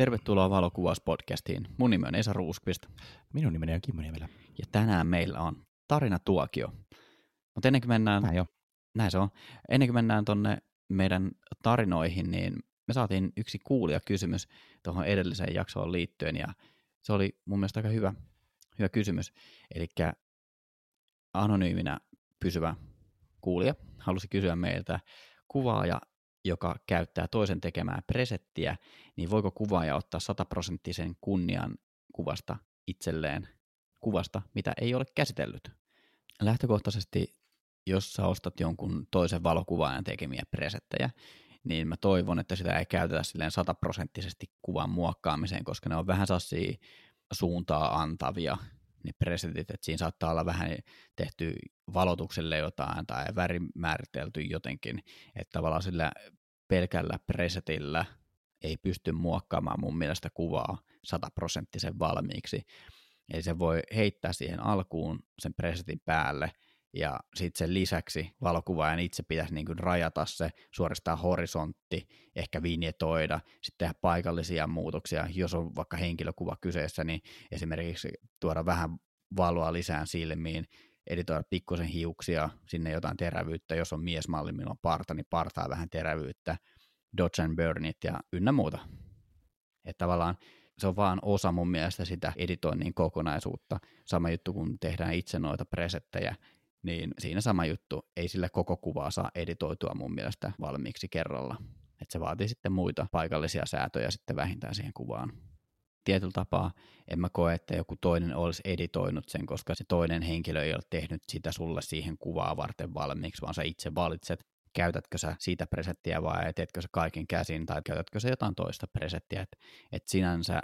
Tervetuloa Valokuvauspodcastiin. Mun nimi on Esa Ruuskvist. Minun nimeni on Kimmo Niemelä. Ja tänään meillä on tarina tuokio. Mutta ennen kuin mennään... Näin jo. Näin se on. Ennen kuin mennään tonne meidän tarinoihin, niin me saatiin yksi kuulija kysymys tuohon edelliseen jaksoon liittyen, ja se oli mun mielestä aika hyvä, hyvä kysymys. Eli anonyyminä pysyvä kuulija halusi kysyä meiltä kuvaaja, joka käyttää toisen tekemää presettiä, niin voiko kuvaaja ottaa sataprosenttisen kunnian kuvasta itselleen kuvasta, mitä ei ole käsitellyt? Lähtökohtaisesti, jos sä ostat jonkun toisen valokuvaajan tekemiä presettejä, niin mä toivon, että sitä ei käytetä silleen sataprosenttisesti kuvan muokkaamiseen, koska ne on vähän sassia suuntaa antavia, niin presetit, että siinä saattaa olla vähän tehty valotukselle jotain tai värimääritelty jotenkin, että tavallaan sillä pelkällä presetillä ei pysty muokkaamaan mun mielestä kuvaa sataprosenttisen valmiiksi. Eli se voi heittää siihen alkuun sen presetin päälle, ja sitten sen lisäksi valokuvaajan itse pitäisi niin rajata se, suoristaa horisontti, ehkä vinjetoida, sitten tehdä paikallisia muutoksia, jos on vaikka henkilökuva kyseessä, niin esimerkiksi tuoda vähän valoa lisään silmiin, editoida pikkusen hiuksia, sinne jotain terävyyttä, jos on miesmalli, millä on parta, niin partaa vähän terävyyttä, dodge and burnit ja ynnä muuta. Että tavallaan se on vaan osa mun mielestä sitä editoinnin kokonaisuutta. Sama juttu, kun tehdään itse noita presettejä, niin siinä sama juttu. Ei sillä koko kuvaa saa editoitua mun mielestä valmiiksi kerralla. Että se vaatii sitten muita paikallisia säätöjä sitten vähintään siihen kuvaan tietyllä tapaa en mä koe, että joku toinen olisi editoinut sen, koska se toinen henkilö ei ole tehnyt sitä sulle siihen kuvaa varten valmiiksi, vaan sä itse valitset, käytätkö sä siitä presettiä vai teetkö sä kaiken käsin tai käytätkö sä jotain toista presettiä. että et sinänsä,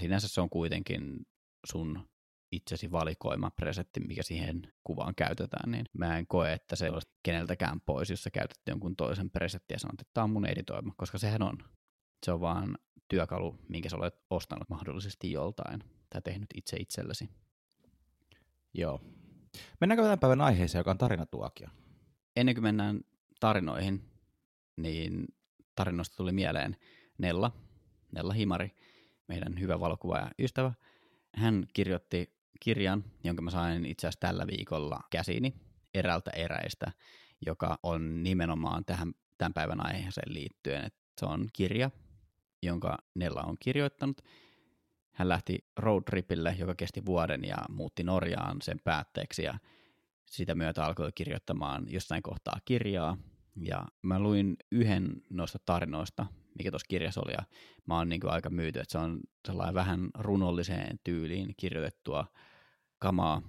sinänsä se on kuitenkin sun itsesi valikoima presetti, mikä siihen kuvaan käytetään, niin mä en koe, että se olisi keneltäkään pois, jos sä käytät jonkun toisen presettiä ja sanot, että tämä on mun editoima, koska sehän on. Se on vaan työkalu, minkä sä olet ostanut mahdollisesti joltain tai tehnyt itse itsellesi. Joo. Mennäänkö tämän päivän aiheeseen, joka on tarinatuokio? Ennen kuin mennään tarinoihin, niin tarinoista tuli mieleen Nella, Nella Himari, meidän hyvä valokuvaaja ystävä. Hän kirjoitti kirjan, jonka mä sain itse asiassa tällä viikolla käsiini erältä eräistä, joka on nimenomaan tähän tämän päivän aiheeseen liittyen. Että se on kirja, jonka Nella on kirjoittanut. Hän lähti roadtripille, joka kesti vuoden ja muutti Norjaan sen päätteeksi ja sitä myötä alkoi kirjoittamaan jossain kohtaa kirjaa. Ja mä luin yhden noista tarinoista, mikä tuossa kirjassa oli, ja mä oon niin aika myyty, että se on sellainen vähän runolliseen tyyliin kirjoitettua kamaa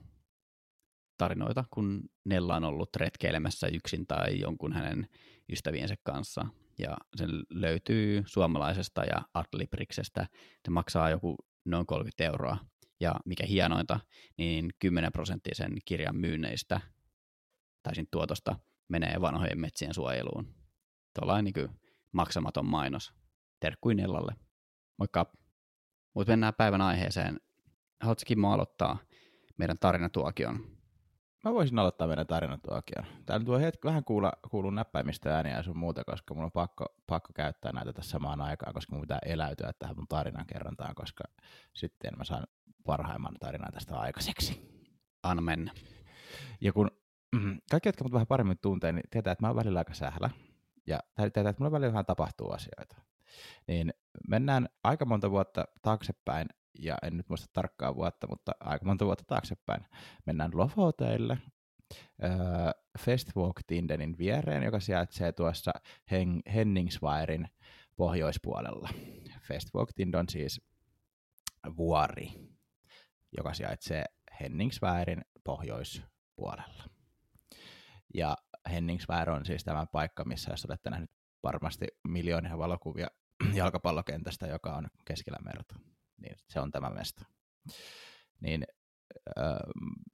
tarinoita, kun Nella on ollut retkeilemässä yksin tai jonkun hänen ystäviensä kanssa ja se löytyy suomalaisesta ja Adlibriksestä. Se maksaa joku noin 30 euroa. Ja mikä hienointa, niin 10 prosenttia sen kirjan myynneistä tai tuotosta menee vanhojen metsien suojeluun. Tuollainen niin maksamaton mainos. Terkkuin Nellalle. Moikka! Mutta mennään päivän aiheeseen. Haluatko Kimmo aloittaa meidän tarinatuokion? Mä voisin aloittaa meidän tarinatuokion. Täällä tuo hetki vähän kuulla, kuuluu näppäimistä ääniä ja sun muuta, koska mun on pakko, pakko käyttää näitä tässä samaan aikaan, koska mun pitää eläytyä tähän mun tarinan kerrontaan, koska sitten mä saan parhaimman tarinan tästä aikaiseksi. Anna mennä. Ja kun mm, kaikki, jotka mut vähän paremmin tuntee, niin tietää, että mä oon välillä aika sählä. Ja tietää, että mulla välillä vähän tapahtuu asioita. Niin mennään aika monta vuotta taaksepäin ja en nyt muista tarkkaa vuotta, mutta aika monta vuotta taaksepäin, mennään Lofoteille, äh, Festwalk Tindenin viereen, joka sijaitsee tuossa Hen- Henningsvairin pohjoispuolella. Festwalk Tind on siis vuori, joka sijaitsee Henningsvairin pohjoispuolella. Ja Henningsvair on siis tämä paikka, missä jos olette nähneet varmasti miljoonia valokuvia jalkapallokentästä, joka on keskellä merta niin se on tämä mesta. Niin äh,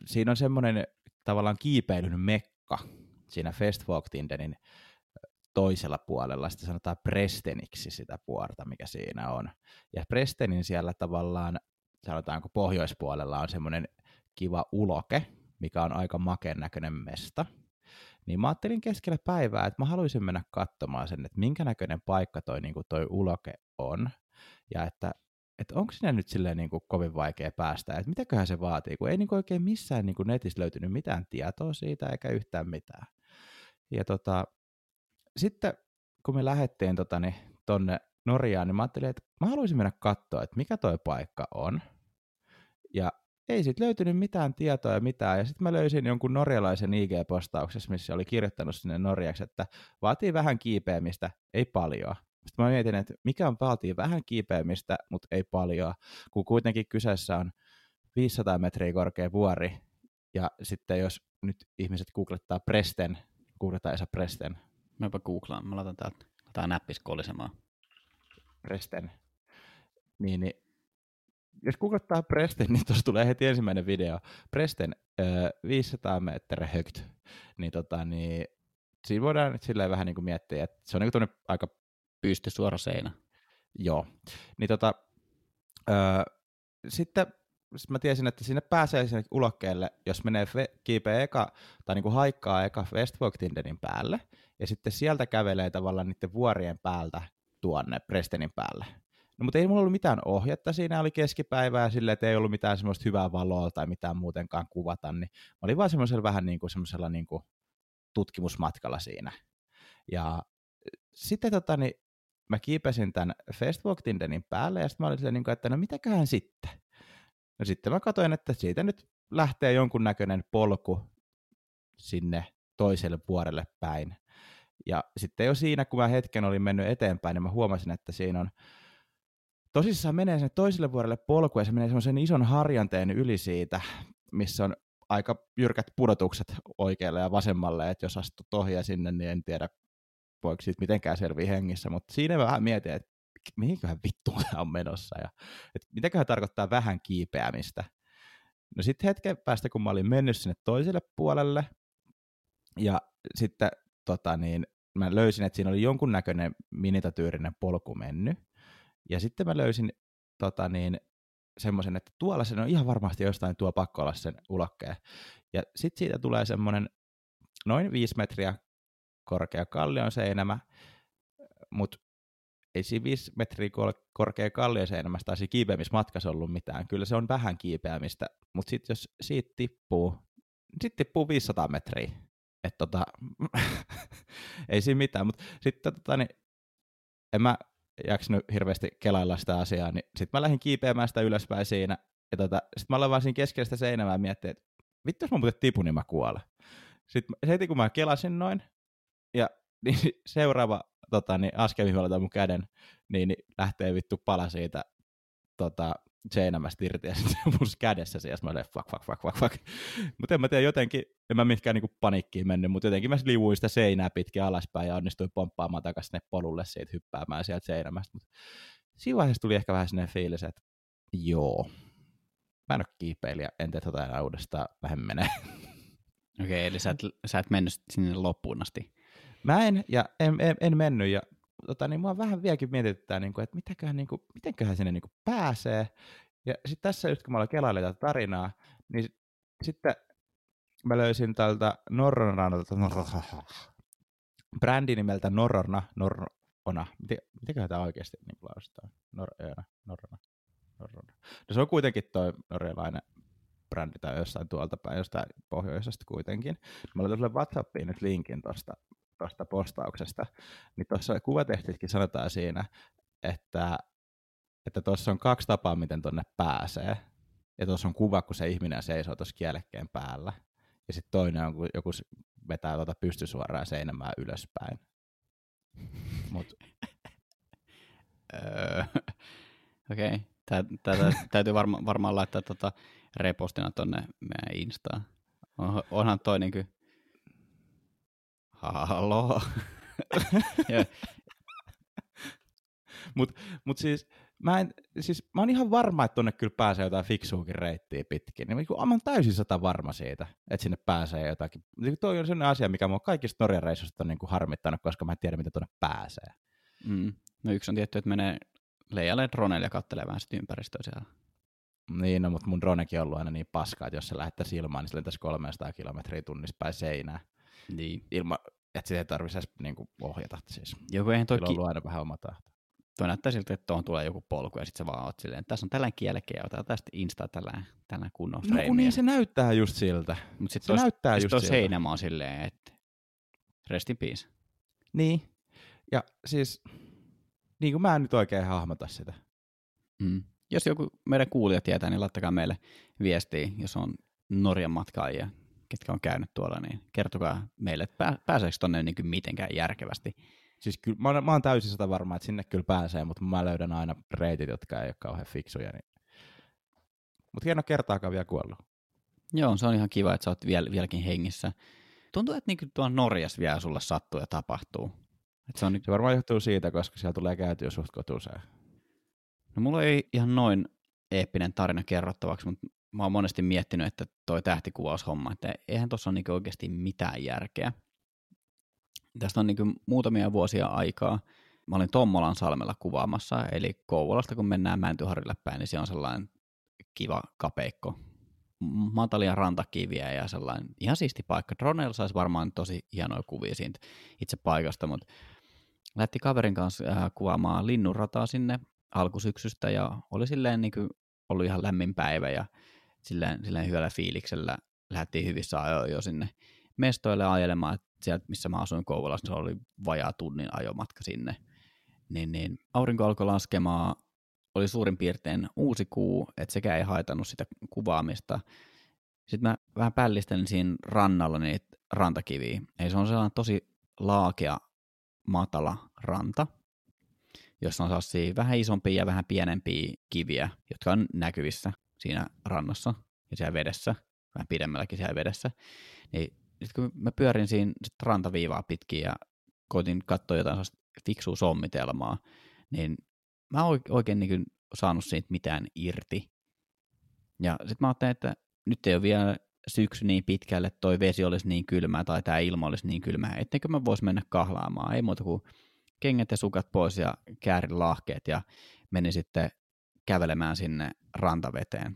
siinä on semmoinen tavallaan kiipeilyn mekka siinä Festwalk-Tindenin toisella puolella, sitä sanotaan Presteniksi sitä puorta, mikä siinä on. Ja Prestenin siellä tavallaan, sanotaanko pohjoispuolella on semmoinen kiva uloke, mikä on aika makeen näköinen mesta. Niin mä ajattelin keskellä päivää, että mä haluaisin mennä katsomaan sen, että minkä näköinen paikka toi, niin toi uloke on. ja että että onko sinne nyt silleen niin kuin kovin vaikea päästä, että mitäköhän se vaatii, kun ei niin kuin oikein missään niin kuin netissä löytynyt mitään tietoa siitä eikä yhtään mitään. Ja tota, sitten kun me lähdettiin tota, niin, tonne Norjaan, niin mä ajattelin, että mä haluaisin mennä katsoa, että mikä toi paikka on. Ja ei siitä löytynyt mitään tietoa ja mitään. Ja sitten mä löysin jonkun norjalaisen IG-postauksessa, missä oli kirjoittanut sinne norjaksi, että vaatii vähän kiipeämistä, ei paljon. Sitten mä mietin, että mikä on vaatii vähän kiipeämistä, mutta ei paljon, kun kuitenkin kyseessä on 500 metriä korkea vuori. Ja sitten jos nyt ihmiset googlettaa Presten, googletaan Esa Presten. Mäpä googlaan, mä laitan täältä, laitan näppis kolisemaan. Presten. Niin, niin jos googlettaa Presten, niin tuossa tulee heti ensimmäinen video. Presten äh, 500 metriä högt. Niin, tota, niin siinä voidaan nyt silleen vähän niin kuin miettiä, että se on niin kuin aika Pysty suora seinä. Joo. Niin tota, öö, sitten mä tiesin, että sinne pääsee sinne ulokkeelle, jos menee fe- kiipeä eka, tai niinku haikkaa eka Westwalk-Tinderin päälle, ja sitten sieltä kävelee tavallaan niiden vuorien päältä tuonne Prestenin päälle. No, mutta ei mulla ollut mitään ohjetta, siinä oli keskipäivää sille, että ei ollut mitään semmoista hyvää valoa tai mitään muutenkaan kuvata, niin mä olin vaan semmoisella vähän niin kuin semmoisella niin kuin tutkimusmatkalla siinä. Ja sitten tota, niin mä kiipesin tämän Facebook Tinderin päälle ja sitten mä olin silleen, niin että no mitäköhän sitten? No sitten mä katsoin, että siitä nyt lähtee jonkunnäköinen polku sinne toiselle vuorelle päin. Ja sitten jo siinä, kun mä hetken olin mennyt eteenpäin, niin mä huomasin, että siinä on tosissaan menee sinne toiselle vuorelle polku ja se menee semmoisen ison harjanteen yli siitä, missä on aika jyrkät pudotukset oikealle ja vasemmalle, että jos astut ohjaa sinne, niin en tiedä voiko siitä mitenkään selviä hengissä, mutta siinä vähän mietin, että mihinköhän vittuun tämä on menossa ja että mitäköhän tarkoittaa vähän kiipeämistä. No sitten hetken päästä, kun mä olin mennyt sinne toiselle puolelle ja sitten tota niin, mä löysin, että siinä oli jonkunnäköinen minitatyyrinen polku mennyt. Ja sitten mä löysin tota niin, semmoisen, että tuolla se on ihan varmasti jostain tuo pakko olla sen ulokkeen. Ja sitten siitä tulee semmoinen noin viisi metriä korkea kallion seinämä, mutta ei siinä 5 metriä korkea kallion seinämästä tai kiipeämismatkassa ollut mitään. Kyllä se on vähän kiipeämistä, mutta sitten jos siitä tippuu, niin sitten tippuu 500 metriä. Et tota, ei siinä mitään, mutta sitten tota, niin, en mä jaksanut hirveästi kelailla sitä asiaa, niin sitten mä lähdin kiipeämään sitä ylöspäin siinä, ja tota, sitten mä olen vaan siinä keskellä sitä seinämää ja miettii, että vittu jos mä muuten tipun, niin mä kuolen. Sitten heti kun mä kelasin noin, ja niin seuraava tota, niin askel, mihin mä mun käden, niin, niin lähtee vittu pala siitä tota, seinämästä irti ja sitten mun kädessä ja mä olen fuck, fuck, fuck, fuck, fuck. Mutta en mä tiedä, jotenkin, en mä mihinkään niinku paniikkiin mennyt, mutta jotenkin mä liuuin sitä seinää pitkin alaspäin ja onnistuin pomppaamaan takaisin sinne polulle siitä hyppäämään sieltä seinämästä. Mut siinä vaiheessa tuli ehkä vähän sinne fiilis, että joo, mä en ole kiipeilijä, en tee tota enää uudestaan, vähän menee. Okei, okay, eli sä et, sä et mennyt sinne loppuun asti. Mä en, ja en, en, en mennyt, ja tota, niin mua vähän vieläkin mietityttää, niin että mitäköhän, niin kuin, mitenköhän sinne niin kuin pääsee. Ja sitten tässä just kun mä aloin tätä tarinaa, niin sitten mä löysin tältä Norronranalta brändi nimeltä Norrona, Norrona, mitenköhän tämä oikeasti niin lausutaan? Nor, Norrona, Norrona. No se on kuitenkin toi norjalainen brändi tai jossain tuolta päin, jostain pohjoisesta kuitenkin. Mä laitan sulle WhatsAppiin nyt linkin tuosta tuosta postauksesta, niin tuossa kuvatekstikin sanotaan siinä, että että tuossa on kaksi tapaa, miten tuonne pääsee. Ja tuossa on kuva, kun se ihminen seisoo tuossa kielekkeen päällä. Ja sitten toinen on, kun joku vetää tuota pystysuoraan seinämään ylöspäin. Mut. Öö, okei. Okay. Täytyy varma, varmaan laittaa tota repostina tuonne meidän Instaan. On, onhan toi niinku Halo. mut, mut siis, mä, en, siis, mä oon ihan varma, että tonne kyllä pääsee jotain fiksuukin reittiä pitkin. Niin, mä oon täysin sata varma siitä, että sinne pääsee jotakin. Niin, toi on sellainen asia, mikä mua kaikista Norjan reissusta on niin kuin harmittanut, koska mä en tiedä, mitä tuonne pääsee. Mm. No yksi on tietty, että menee leijalle droneille ja kattelee vähän sitä ympäristöä siellä. Niin, no, mutta mun dronekin on ollut aina niin paskaa, että jos se lähettäisiin ilmaan, niin se lentäisi 300 kilometriä tunnissa päin seinään. Niin. Ilma, että sitä ei tarvitsisi niinku ohjata siis. Joku eihän toi... Ki- on aina vähän oma tahto. tuo näyttää siltä, että tuohon tulee joku polku ja sitten sä vaan oot silleen, että tässä on tällainen kielkeä ja otetaan tästä Insta tällainen, tällainen kunnon No kun niin se näyttää just siltä. Mutta sitten Se tuossa näyttää sit just siltä. Heinämaa on silleen, että rest in peace. Niin. Ja siis, niin kuin mä en nyt oikein hahmota sitä. Mm. Jos joku meidän kuulija tietää, niin laittakaa meille viestiä, jos on Norjan matkaajia, ketkä on käynyt tuolla, niin kertokaa meille, että pää- pääseekö tonne niin kuin mitenkään järkevästi. Siis kyllä, mä, oon- mä oon täysin sitä varma, että sinne kyllä pääsee, mutta mä löydän aina reitit, jotka ei ole kauhean fiksuja. Niin. Mutta hieno kertaakaan vielä kuollut. Joo, se on ihan kiva, että sä oot viel, vieläkin hengissä. Tuntuu, että niin tuolla Norjassa vielä sulle sattuu ja tapahtuu. Et se on, Se varmaan johtuu siitä, koska siellä tulee käytyä suht kotuseen. no mulla ei ihan noin eeppinen tarina kerrottavaksi, mutta mä oon monesti miettinyt, että toi tähtikuvaushomma, että eihän tuossa ole niin oikeasti mitään järkeä. Tästä on niin muutamia vuosia aikaa. Mä olin Tommolan salmella kuvaamassa, eli Kouvolasta kun mennään Mäntyharille päin, niin se on sellainen kiva kapeikko. Matalia rantakiviä ja sellainen ihan siisti paikka. Droneilla saisi varmaan tosi hienoja kuvia siitä itse paikasta, mutta lähti kaverin kanssa äh, kuvaamaan linnunrataa sinne alkusyksystä ja oli silleen niin kuin ollut ihan lämmin päivä ja silleen, silleen hyvällä fiiliksellä lähdettiin hyvissä ajoin jo sinne mestoille ajelemaan, että sieltä missä mä asuin Kouvolassa, niin se oli vajaa tunnin ajomatka sinne. Niin, niin aurinko alkoi laskemaan, oli suurin piirtein uusi kuu, että sekä ei haitannut sitä kuvaamista. Sitten mä vähän pällistelin siinä rannalla niitä rantakiviä. Ei se on sellainen tosi laakea, matala ranta, jossa on sellaisia vähän isompia ja vähän pienempiä kiviä, jotka on näkyvissä siinä rannassa ja siellä vedessä, vähän pidemmälläkin siellä vedessä. Niin sitten kun mä pyörin siinä sit rantaviivaa pitkin ja koitin katsoa jotain fiksua sommitelmaa, niin mä oikein niin saanut siitä mitään irti. Ja sitten mä ajattelin, että nyt ei ole vielä syksy niin pitkälle, toi vesi olisi niin kylmää tai tämä ilma olisi niin kylmää, etteikö mä vois mennä kahlaamaan. Ei muuta kuin kengät ja sukat pois ja käärin lahkeet ja menin sitten kävelemään sinne rantaveteen.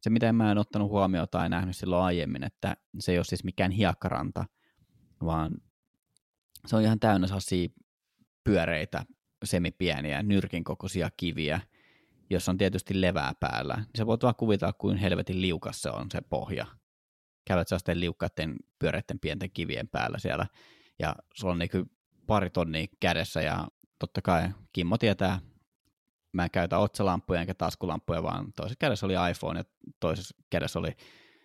Se, mitä mä en ottanut huomioon tai nähnyt silloin aiemmin, että se ei ole siis mikään hiekkaranta, vaan se on ihan täynnä sellaisia pyöreitä, semipieniä, nyrkin kokoisia kiviä, jossa on tietysti levää päällä. Sä voit vaan kuvitella, kuin helvetin liukas se on se pohja. Kävet sellaisten liukkaiden pyöreiden pienten kivien päällä siellä, ja sulla on niin pari tonnia kädessä, ja totta kai Kimmo tietää, mä en käytä otsalampuja enkä taskulampuja, vaan toisessa kädessä oli iPhone ja toisessa kädessä oli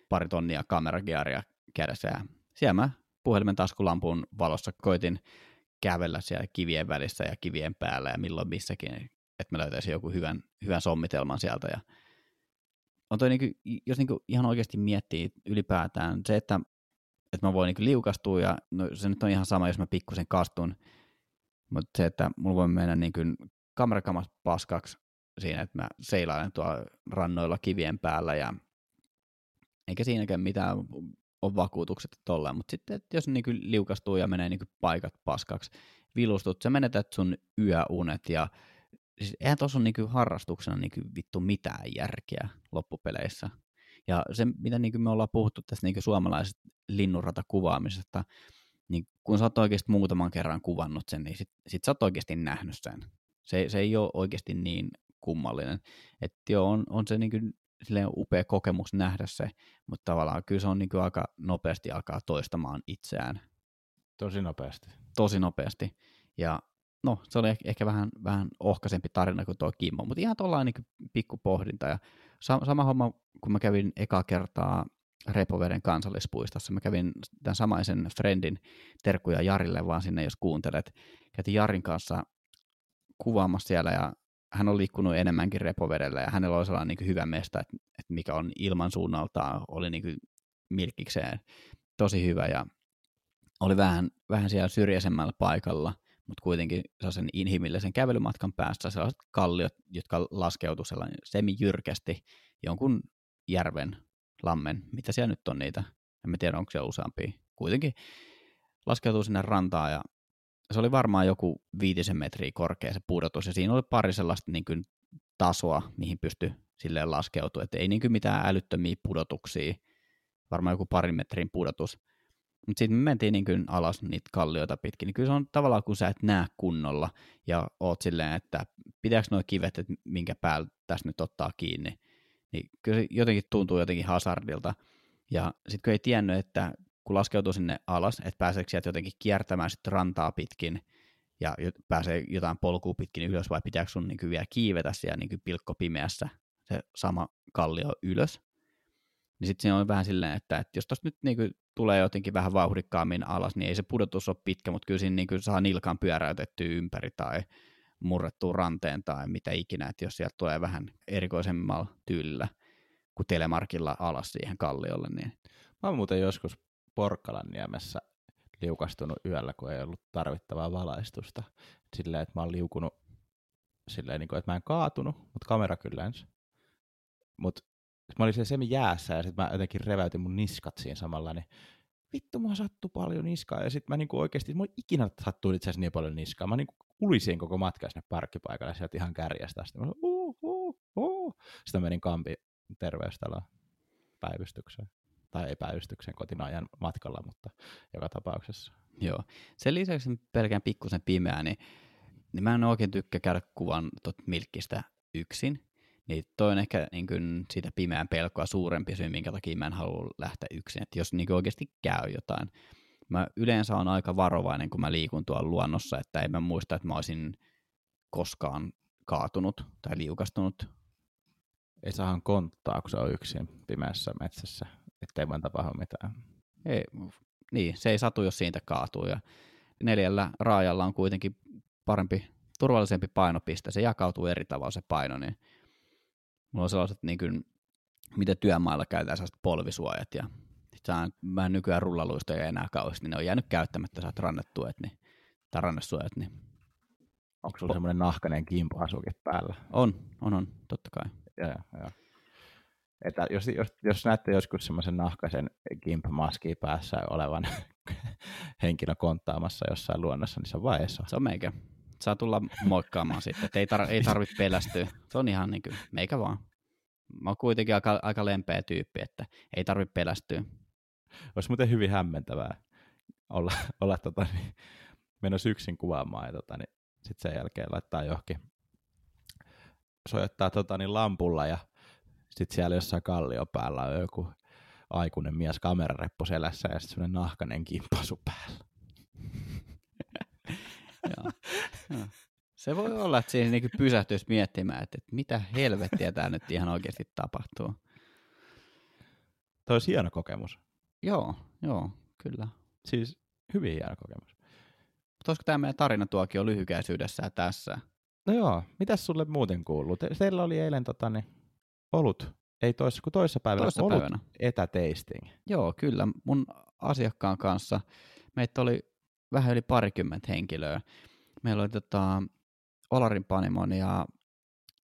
pari tonnia kameragearia kädessä. Ja siellä mä puhelimen taskulampun valossa koitin kävellä siellä kivien välissä ja kivien päällä ja milloin missäkin, että mä löytäisin joku hyvän, hyvän sommitelman sieltä. Ja on toi niinku, jos niinku ihan oikeasti miettii ylipäätään se, että, että mä voin niinku liukastua ja no, se nyt on ihan sama, jos mä pikkusen kastun, mutta se, että mulla voi mennä niinku kamerakamat paskaksi siinä, että mä seilailen tuolla rannoilla kivien päällä ja eikä siinäkään mitään on vakuutukset tolleen, mutta sitten, että jos niinku liukastuu ja menee niinku paikat paskaksi, vilustut, sä menetät sun yöunet ja siis eihän tuossa ole niinku harrastuksena niinku vittu mitään järkeä loppupeleissä. Ja se, mitä niinku me ollaan puhuttu tästä niinku suomalaisesta linnunratakuvaamisesta, niin kun sä oot oikeasti muutaman kerran kuvannut sen, niin sit, sit sä oot oikeasti nähnyt sen. Se, se ei ole oikeasti niin kummallinen. Että joo, on, on se niinku silleen upea kokemus nähdä se, mutta tavallaan kyllä se on niinku aika nopeasti alkaa toistamaan itseään. Tosi nopeasti. Tosi nopeasti. Ja no, se oli ehkä vähän, vähän ohkaisempi tarina kuin tuo Kimmo, mutta ihan tuollainen niin pikku pohdinta. Ja sama homma, kun mä kävin eka kertaa Repoveden kansallispuistossa. Mä kävin tämän samaisen friendin terkkuja Jarille vaan sinne, jos kuuntelet. Käytin Jarin kanssa kuvaamassa siellä ja hän on liikkunut enemmänkin repovedellä ja hänellä oli sellainen niin hyvä mesta, että, että mikä on ilman suunnaltaan, oli niin kuin milkkikseen tosi hyvä ja oli vähän, vähän siellä syrjäisemmällä paikalla, mutta kuitenkin sellaisen inhimillisen kävelymatkan päässä sellaiset kalliot, jotka laskeutu sellainen semijyrkästi jonkun järven, lammen, mitä siellä nyt on niitä, en tiedä onko siellä useampia, kuitenkin laskeutuu sinne rantaan ja se oli varmaan joku viitisen metriä korkea se pudotus, ja siinä oli pari sellaista niin kuin, tasoa, mihin pystyi silleen laskeutua, että ei niin kuin mitään älyttömiä pudotuksia, varmaan joku parin metrin pudotus, Mutta sitten me mentiin niin kuin alas niitä kallioita pitkin, niin kyllä se on tavallaan, kun sä et näe kunnolla ja oot silleen, että pitääkö nuo kivet, että minkä päällä tässä nyt ottaa kiinni, niin kyllä se jotenkin tuntuu jotenkin hazardilta. Ja sitten kun ei tiennyt, että kun laskeutuu sinne alas, että pääseekö sieltä jotenkin kiertämään sitten rantaa pitkin ja pääsee jotain polkua pitkin ylös vai pitääkö sun niin vielä kiivetä siellä niin pilkko pimeässä se sama kallio ylös, niin sitten siinä on vähän silleen, että, että jos tuosta nyt niin kuin tulee jotenkin vähän vauhdikkaammin alas, niin ei se pudotus ole pitkä, mutta kyllä siinä niin kuin saa nilkan pyöräytettyä ympäri tai murrettua ranteen tai mitä ikinä, että jos sieltä tulee vähän erikoisemmalla tyylillä kuin telemarkilla alas siihen kalliolle. Niin... Mä oon muuten joskus Porkkalan niemessä liukastunut yöllä, kun ei ollut tarvittavaa valaistusta. Silleen, että mä oon liukunut silleen, niin kuin, että mä en kaatunut, mutta kamera kyllä ensin. Mutta mä olin siellä semi jäässä ja sitten mä jotenkin reväytin mun niskat siinä samalla, niin vittu, mua sattui paljon niskaa. Ja sitten mä niinku oikeasti, mulla ikinä sattuu itse asiassa niin paljon niskaa. Mä niinku ulisin koko matka sinne parkkipaikalle sieltä ihan kärjestä. Sitten mä uh, uh, uh. Sitten menin Kampi terveystaloon päivystykseen. Tai ei päivystykseen kotinajan matkalla, mutta joka tapauksessa. Joo. Sen lisäksi pelkään pikkusen pimeää, niin, niin mä en oikein tykkää käydä kuvan tot milkistä yksin. Niin toi on ehkä niin kuin siitä pimeän pelkoa suurempi syy, minkä takia mä en halua lähteä yksin. Että jos niin oikeasti käy jotain. Mä yleensä on aika varovainen, kun mä liikun tuolla luonnossa, että en mä muista, että mä olisin koskaan kaatunut tai liukastunut. Ei saahan konttaa, kun se on yksin pimeässä metsässä, ettei vaan tapahdu mitään. Ei, niin, se ei satu, jos siitä kaatuu. Ja neljällä raajalla on kuitenkin parempi, turvallisempi painopiste. Se jakautuu eri tavalla se paino, niin Mulla on sellaiset, niin kuin, mitä työmailla käytetään sellaiset polvisuojat ja saan vähän nykyään rullaluistoja enää kauheasti, niin ne on jäänyt käyttämättä, saat rannetuet, niin, tai rannesuojat, niin Onko sulla po- semmoinen nahkainen kimpasukin päällä? On, on, on, totta kai. Joo, joo. Että jos, jos, jos näette joskus semmoisen nahkaisen kimpmaski päässä olevan henkilön konttaamassa jossain luonnossa, niin se on vaan Esa. Se on meikä saa tulla moikkaamaan sitten, että ei, tar- ei tarvitse pelästyä. Se on ihan niin kuin, meikä vaan. Mä oon kuitenkin aika, aika lempeä tyyppi, että ei tarvitse pelästyä. Olisi muuten hyvin hämmentävää olla, olla tota, niin, menossa yksin kuvaamaan ja tota, niin, sitten sen jälkeen laittaa johonkin, sojottaa tota, niin lampulla ja sitten siellä jossain kallio päällä on joku aikuinen mies kamerareppu selässä ja sitten semmoinen nahkainen kimppasu päällä. Se voi olla, että siinä niinku pysähtyisi miettimään, että, että mitä helvettiä tämä nyt ihan oikeasti tapahtuu. Toi olisi hieno kokemus. Joo, joo, kyllä. Siis hyvin hieno kokemus. Mutta olisiko tämä meidän tarinatuokio lyhykäisyydessä tässä? No joo, mitäs sulle muuten kuuluu? Te, teillä oli eilen tota, niin, olut, ei toissa, kun toissa päivänä toissa olut päivänä. etätasting. Joo, kyllä. Mun asiakkaan kanssa meitä oli vähän yli parikymmentä henkilöä. Meillä oli tota, Olarin Panimon ja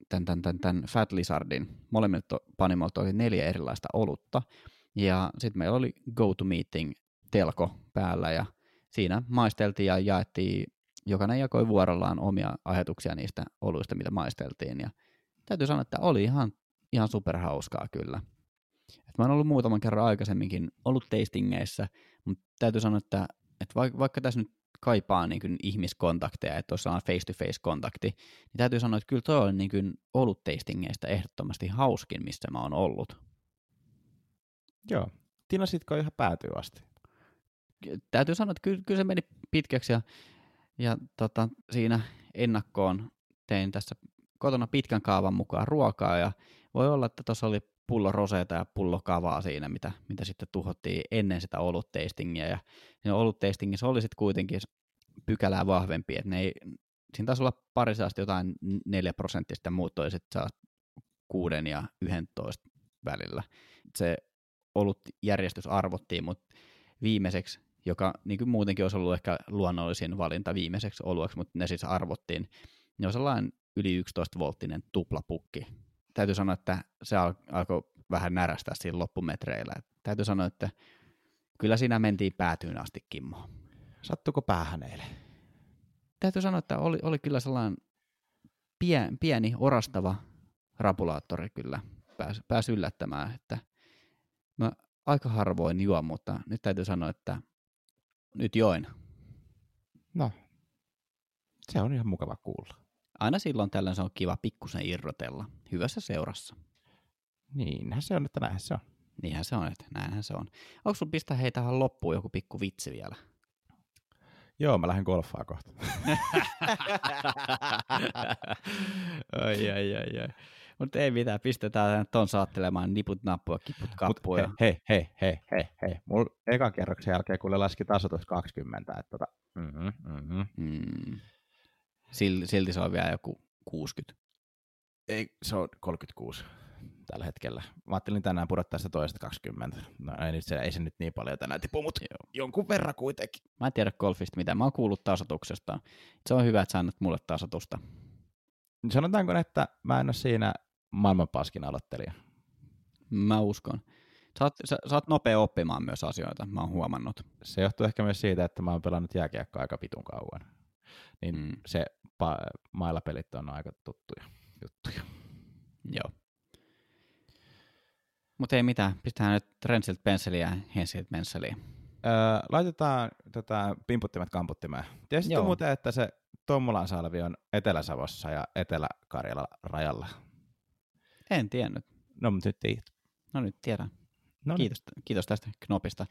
tämän, tämän, tämän, tämän Fat Lizardin, molemmilta panimolta oli neljä erilaista olutta. Ja sitten meillä oli Go to Meeting telko päällä ja siinä maisteltiin ja jaettiin, jokainen jakoi vuorollaan omia ajatuksia niistä oluista, mitä maisteltiin. Ja täytyy sanoa, että oli ihan, ihan superhauskaa kyllä. Et mä oon ollut muutaman kerran aikaisemminkin ollut tastingeissa, mutta täytyy sanoa, että että vaikka, vaikka tässä nyt kaipaa niin kuin ihmiskontakteja, että tuossa on face-to-face kontakti, niin täytyy sanoa, että kyllä tuo on niin kuin ollut tastingeista ehdottomasti hauskin, missä mä oon ollut. Joo. Tinasitko ihan päätyy asti? Täytyy sanoa, että kyllä, kyllä se meni pitkäksi ja, ja tota, siinä ennakkoon tein tässä kotona pitkän kaavan mukaan ruokaa ja voi olla, että tuossa oli pullo roseita ja pullo kavaa siinä, mitä, mitä sitten tuhottiin ennen sitä olutteistingiä. Ja siinä olutteistingissä oli sitten kuitenkin pykälää vahvempi, että ne ei, siinä taisi olla pari asti jotain 4 prosenttista, muut toi sitten saa 6 ja 11 välillä. Se ollut järjestys arvottiin, mutta viimeiseksi, joka niin kuin muutenkin olisi ollut ehkä luonnollisin valinta viimeiseksi olueksi, mutta ne siis arvottiin, ne on sellainen yli 11 volttinen tuplapukki, täytyy sanoa, että se al- alkoi vähän närästää siinä loppumetreillä. Et täytyy sanoa, että kyllä siinä mentiin päätyyn asti, Kimmo. Sattuko päähän eilen? Täytyy sanoa, että oli, oli kyllä sellainen pien, pieni orastava rapulaattori kyllä pääsi, pääsi yllättämään, että mä aika harvoin juon, mutta nyt täytyy sanoa, että nyt join. No, se on ihan mukava kuulla. Aina silloin tällöin se on kiva pikkusen irrotella. Hyvässä seurassa. Niinhän se on, että näinhän se on. Niinhän se on, että näinhän se on. Onko sun pistää hei tähän loppuun joku pikku vitsi vielä? Joo, mä lähden golfaa kohta. ai, ai, ai, ai. Mutta ei mitään, pistetään ton saattelemaan niput nappua, kiput kappuja. Hei, hei, hei, hei, hei. Mulla ekan kerroksen jälkeen kuule laski tasoitus 20, että tota, mm-hmm, mm-hmm. Mm. Silti, silti se on vielä joku 60. Ei, se on 36 tällä hetkellä. Mä ajattelin tänään pudottaa sitä toista 20. No ei, nyt se, ei se nyt niin paljon tänään tipu, mutta Joo. jonkun verran kuitenkin. Mä en tiedä golfista mitä. Mä oon kuullut tasotuksesta. Se on hyvä, että sä annat mulle tasotusta. Sanotaanko, että mä en ole siinä maailman paskin aloittelija. Mä uskon. Sä oot, sä, sä oot nopea oppimaan myös asioita, mä oon huomannut. Se johtuu ehkä myös siitä, että mä oon pelannut jääkiekkoa aika pitun kauan. Niin mm. se pa- mailapelit on aika tuttuja juttuja. Joo. Mutta ei mitään, pistetään nyt Rensiltä pensseliä ja Hensiltä pensseliä. Öö, laitetaan tätä pimputtimet kamputtimeen. Tiesitkö muuten, että se Tommolan salvi on Etelä-Savossa ja Etelä-Karjala rajalla? En tiennyt. No, mutta nyt tiedät. No nyt tiedän. No niin. kiitos, kiitos tästä knopista.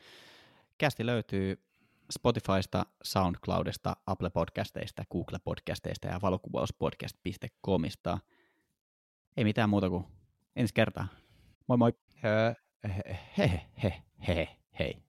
Kästi löytyy Spotifysta, SoundCloudista, Apple Podcasteista, Google Podcasteista ja valokuvauspodcast.comista. Ei mitään muuta kuin ensi kertaa. Moi moi. He, he, he, he, he, hei.